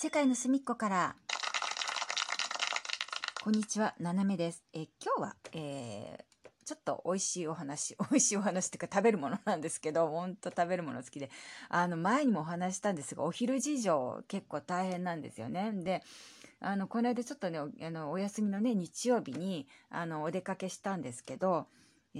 世界の隅っこから。こんにちはななめです。え今日は、えーちょっと美味しいお話 美味しいお話っていうか食べるものなんですけどほんと食べるもの好きで。あの前にもお話したんですがお昼事情結構大変なんですよね。であのこの間ちょっとねおあのお休みのね日曜日にあのお出かけしたんですけど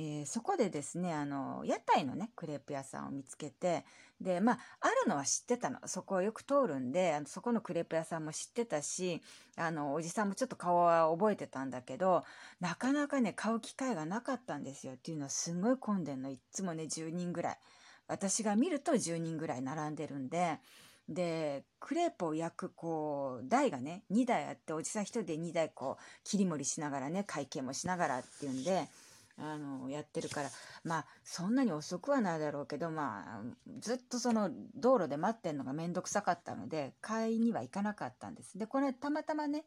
えー、そこでですねあの屋台のねクレープ屋さんを見つけてでまああるのは知ってたの。そこをよく通るんであのそこのクレープ屋さんも知ってたしあのおじさんもちょっと顔は覚えてたんだけどなかなかね買う機会がなかったんですよ。っていうのはすごい混んでんの。いっつもね10人ぐらい。私が見ると10人ぐらい並んでるんで。でクレープを焼くこう台がね2台あっておじさん1人で2台こう切り盛りしながらね会計もしながらっていうんであのやってるからまあそんなに遅くはないだろうけどまあずっとその道路で待ってんのが面倒くさかったので買いには行かなかったんです。でこれたまたまね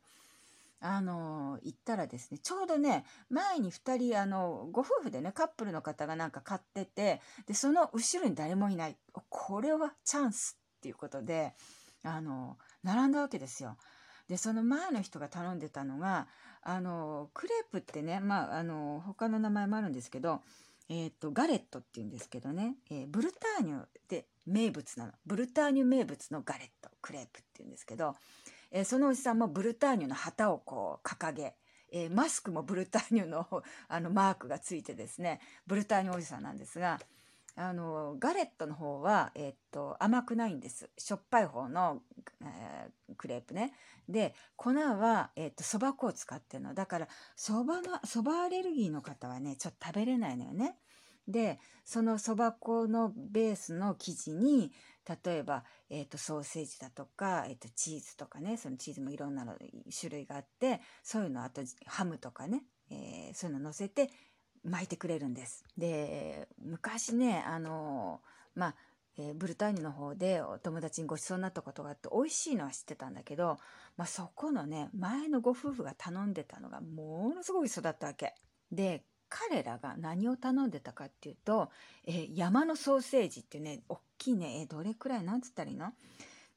あの行ったらですねちょうどね前に2人あのご夫婦でねカップルの方がなんか買っててでその後ろに誰もいないこれはチャンスっていうことであの並んだわけですよ。でその前の人が頼んでたのがあのクレープってねまああの他の名前もあるんですけど、えーと、ガレットっていうんですけどね、えー、ブルターニュで名物なの。ブルターニュ名物のガレットクレープっていうんですけど、えー、そのおじさんもブルターニュの旗をこう掲げえー、マスクもブルターニュのあのマークがついてですねブルターニュおじさんなんですがあのガレットの方は、えー、っと甘くないんです。しょっぱい方の、えー、クレープね。で粉はそば、粉を使ってるの。だからそばのそばアレルギーの方はねちょっと食べれないのよね。でそのそば粉のベースの生地に例えば、えーと、ソーセージだとか、えーと、とチーズとかね。そのチーズもいろんなの種類があってそういうのあとハムとかね、えー、そういうの乗せて巻いてくれるんです。で昔ねあのまあえー、ブルターニュの方でお友達にごちそうになったことがあって美味しいのは知ってたんだけど、まあ、そこのね前のご夫婦が頼んでたのがものすごい育ったわけ。で彼らが何を頼んでたかっていうと、えー、山のソーセージっていうね大きいね、えー、どれくらいなんつったらいいの？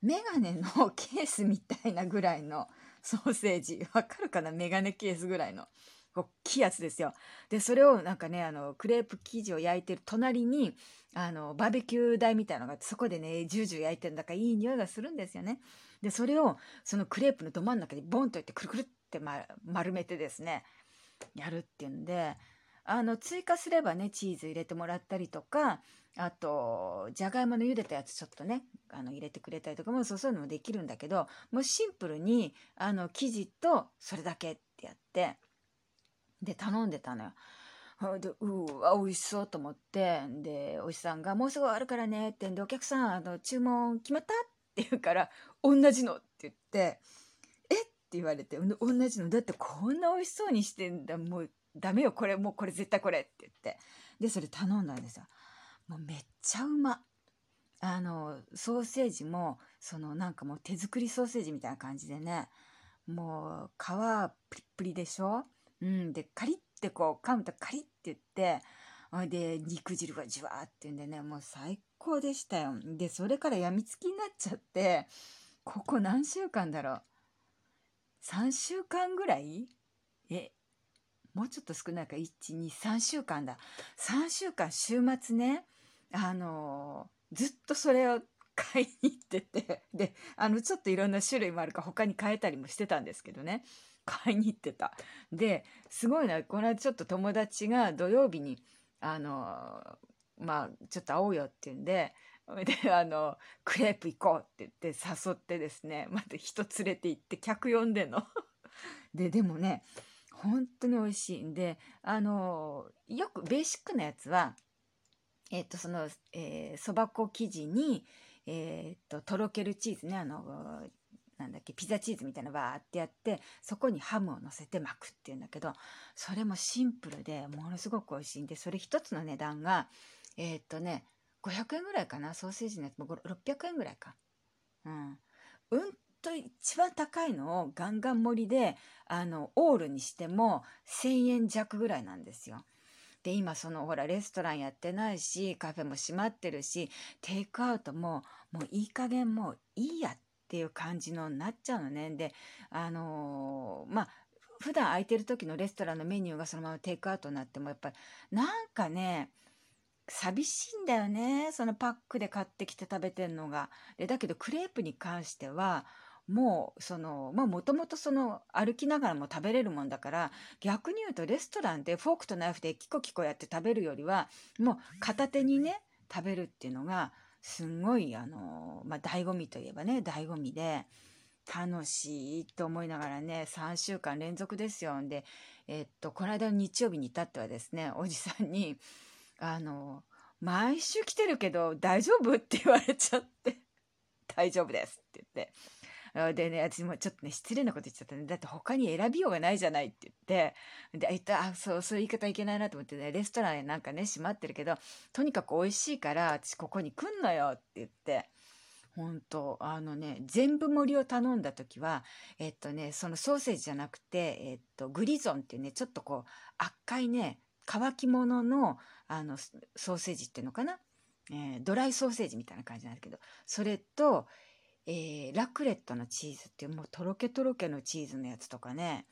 メガネのケースみたいなぐらいのソーセージわかるかな？メガネケースぐらいの大きいやつですよ。でそれをなんかねあのクレープ生地を焼いてる隣にあのバーベキュー台みたいなのがそこでねジュージュー焼いてるんだからいい匂いがするんですよね。でそれをそのクレープのど真ん中にボンといってくるくるって、丸めてですねやるっていうんであの追加すればねチーズ入れてもらったりとかあとじゃがいもの茹でたやつちょっとねあの入れてくれたりとかもそういうのもできるんだけどもうシンプルにあの生地とそれだけってやってで頼んでたのよ。でうわ美味しそうと思って。でおじさんが「もうすぐあるからね」って。んで「お客さんあの注文決まった?」って言うから「同じの」って言って「え？っ?」て言われて「同じのだってこんな美味しそうにしてんだ。もうダメよ。これもうこれ絶対これ」って言って。でそれ頼んだんですよ。もうめっちゃうま。あのソーセージもそのなんかもう手作りソーセージみたいな感じでね。もう皮プリップリでしょ？うん、でカリッてこう噛むとカリッて言ってで肉汁がじわーってんでねもう最高でしたよ。でそれからやみつきになっちゃってここ何週間だろう？3週間ぐらい？えもうちょっと少ないか。123週間だ。3週間週末ねあのー、ずっとそれを買いに行っててであのちょっといろんな種類もあるから他に変えたりもしてたんですけどね。買いに行ってた。ですごいなこの間ちょっと友達が土曜日にあのまあちょっと会おうよって言うんでであのクレープ行こうって言って誘ってですねまた人連れて行って客呼んでんの。ででもね本当に美味しいんであのよくベーシックなやつはえっ、とそのそば、粉生地にえっ、ととろけるチーズねあのなんだっけピザチーズみたいなバーってやってそこにハムを乗せて巻くっていうんだけどそれもシンプルでものすごく美味しいんでそれ一つの値段がえー、っとね500円ぐらいかなソーセージのやつも600円ぐらいか。うん、うんと一番高いのをガンガン盛りであのオールにしても1,000円弱ぐらいなんですよ。で今そのほらレストランやってないしカフェも閉まってるしテイクアウトももういい加減もういいやってっていう感じのなっちゃうのね。で、あのーまあ、普段空いてる時のレストランのメニューがそのままテイクアウトになっても、やっぱりなんかね、寂しいんだよね。そのパックで買ってきて食べてんのが。で、だけどクレープに関しては、もう、その、まあ、もともとその、歩きながらも食べれるもんだから、逆に言うとレストランでフォークとナイフでキコキコやって食べるよりは、もう片手にね、食べるっていうのが、すんごい、あの、まあ、醍醐味といえばね、醍醐味で、楽しいと思いながらね、3週間連続ですよ。んで、えっと、この間の日曜日に至ってはですね、おじさんに、あの、毎週来てるけど大丈夫？って言われちゃって、大丈夫ですって言って。でね、私もちょっとね、失礼なこと言っちゃったね。だって他に選びようがないじゃないって言って、で、言った、あ、そう、そういう言い方いけないなと思ってね、レストランなんかね、閉まってるけど、とにかく美味しいから、私ここに来んのよって言って、本当あのね、全部盛りを頼んだ時は、えっとね、そのソーセージじゃなくて、えっと、グリゾンっていうね、ちょっとこう、赤いね、乾き物の、あの、ソーセージっていうのかな、えー、ドライソーセージみたいな感じなんだけど、それと、えー、ラクレットのチーズっていうもうとろけとろけのチーズのやつとかね。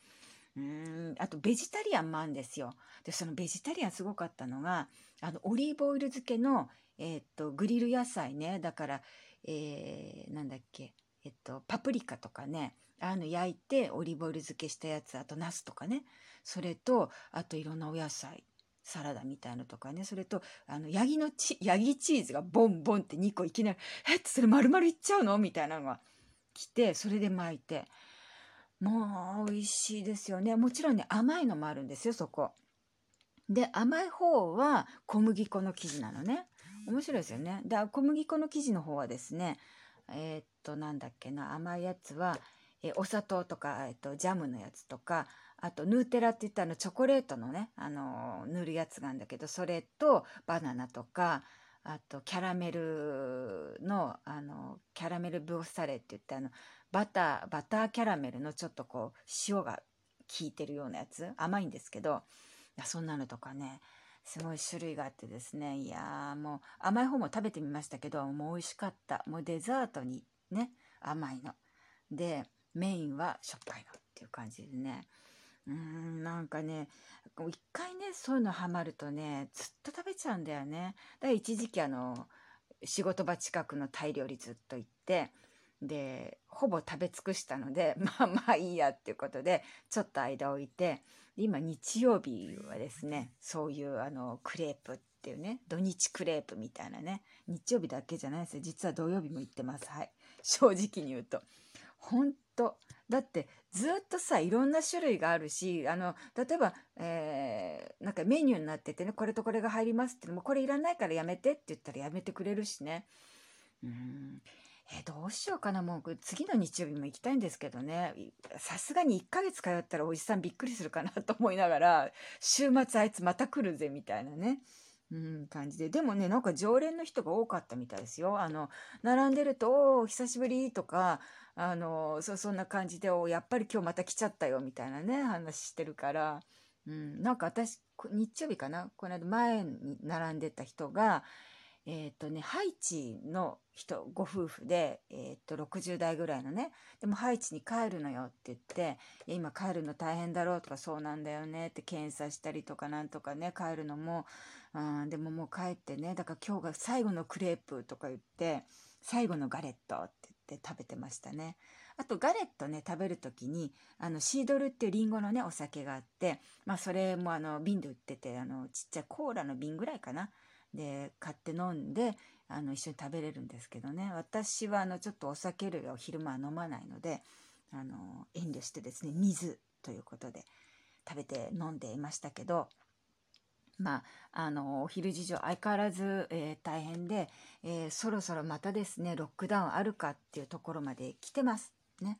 うんあとベジタリアンもあるんですよ。でそのベジタリアンすごかったのがあのオリーブオイル漬けの、えー、っとグリル野菜ね。だから、えー、なんだっけえっとパプリカとかね。あの焼いてオリーブオイル漬けしたやつあとナスとかね。それとあといろんなお野菜。サラダみたいのとかね、それと、あの、ヤギのチ、ヤギチーズがボンボンって2個いきなり、えっ？それ丸々いっちゃうの？みたいなのが来て、それで巻いて。もう、美味しいですよね。もちろんね、甘いのもあるんですよ、そこ。で、甘い方は小麦粉の生地なのね。面白いですよね。で、小麦粉の生地の方はですね、えー、っと、なんだっけな、甘いやつは、えお砂糖とか、えっと、ジャムのやつとか、あとヌーテラって言ったのチョコレートのねあの塗るやつがあるんだけどそれとバナナとかあとキャラメルのあのキャラメルブオサレって言ってあのバターバターキャラメルのちょっとこう塩が効いてるようなやつ甘いんですけどそんなのとかねすごい種類があってですねいやもう甘い方も食べてみましたけどもう美味しかった。もうデザートにね甘いの。でメインはしょっぱいのっていう感じでね。うん、なんかね、一回ね、そういうのハマるとね、ずっと食べちゃうんだよね。だから一時期あの、仕事場近くのタイ料理ずっと行って、で、ほぼ食べ尽くしたので、まあまあいいやっていうことで、ちょっと間置いて、今日曜日はですね、そういうあの、クレープっていうね、土日クレープみたいなね、日曜日だけじゃないですよ。実は土曜日も行ってます。はい。正直に言うと。本当だってずっとさいろんな種類があるしあの例えば、えー、なんかメニューになっててねこれとこれが入りますってもこれいらないからやめてって言ったらやめてくれるしね。うん。えー、どうしようかな。もう次の日曜日も行きたいんですけどね。さすがに1ヶ月通ったらおじさんびっくりするかなと思いながら週末あいつまた来るぜみたいなね。うん、感じで。でもね、なんか常連の人が多かったみたいですよ。あの、並んでると、お久しぶりとか、あの、そ、そんな感じで、おやっぱり今日また来ちゃったよ、みたいなね、話してるから、うん、なんか私、日曜日かな？この間前に並んでた人が、えっ、とね、ハイチの人、ご夫婦で、えっ、と、60代ぐらいのね、でもハイチに帰るのよって言って、今帰るの大変だろうとか、そうなんだよねって検査したりとかなんとかね、帰るのも、うん、でももう帰ってね、だから今日が最後のクレープとか言って、最後のガレットって言って食べてましたね。あとガレットね、食べる時に、あの、シードルっていうリンゴのね、お酒があって、まあそれもあの、瓶で売ってて、あの、ちっちゃいコーラの瓶ぐらいかな。で買って飲んであの一緒に食べれるんですけどね。私はあのちょっとお酒類を昼間は飲まないのであの遠慮してですね水ということで食べて飲んでいましたけどまあ、あのお昼事情相変わらず、えー、大変で、えー、そろそろまたですねロックダウンあるかっていうところまで来てます。ね。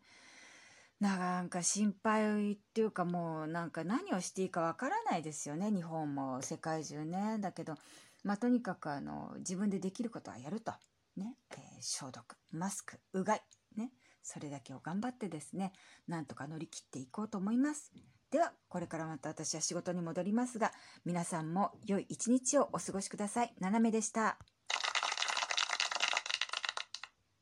なんか心配っていうかもうなんか何をしていいかわからないですよね日本も世界中ね。だけどまあ、とにかくあの自分でできることはやると、ねえー、消毒マスクうがい、ね、それだけを頑張ってですねなんとか乗り切っていこうと思います。ではこれからまた私は仕事に戻りますが皆さんも良い一日をお過ごしください。斜めでした。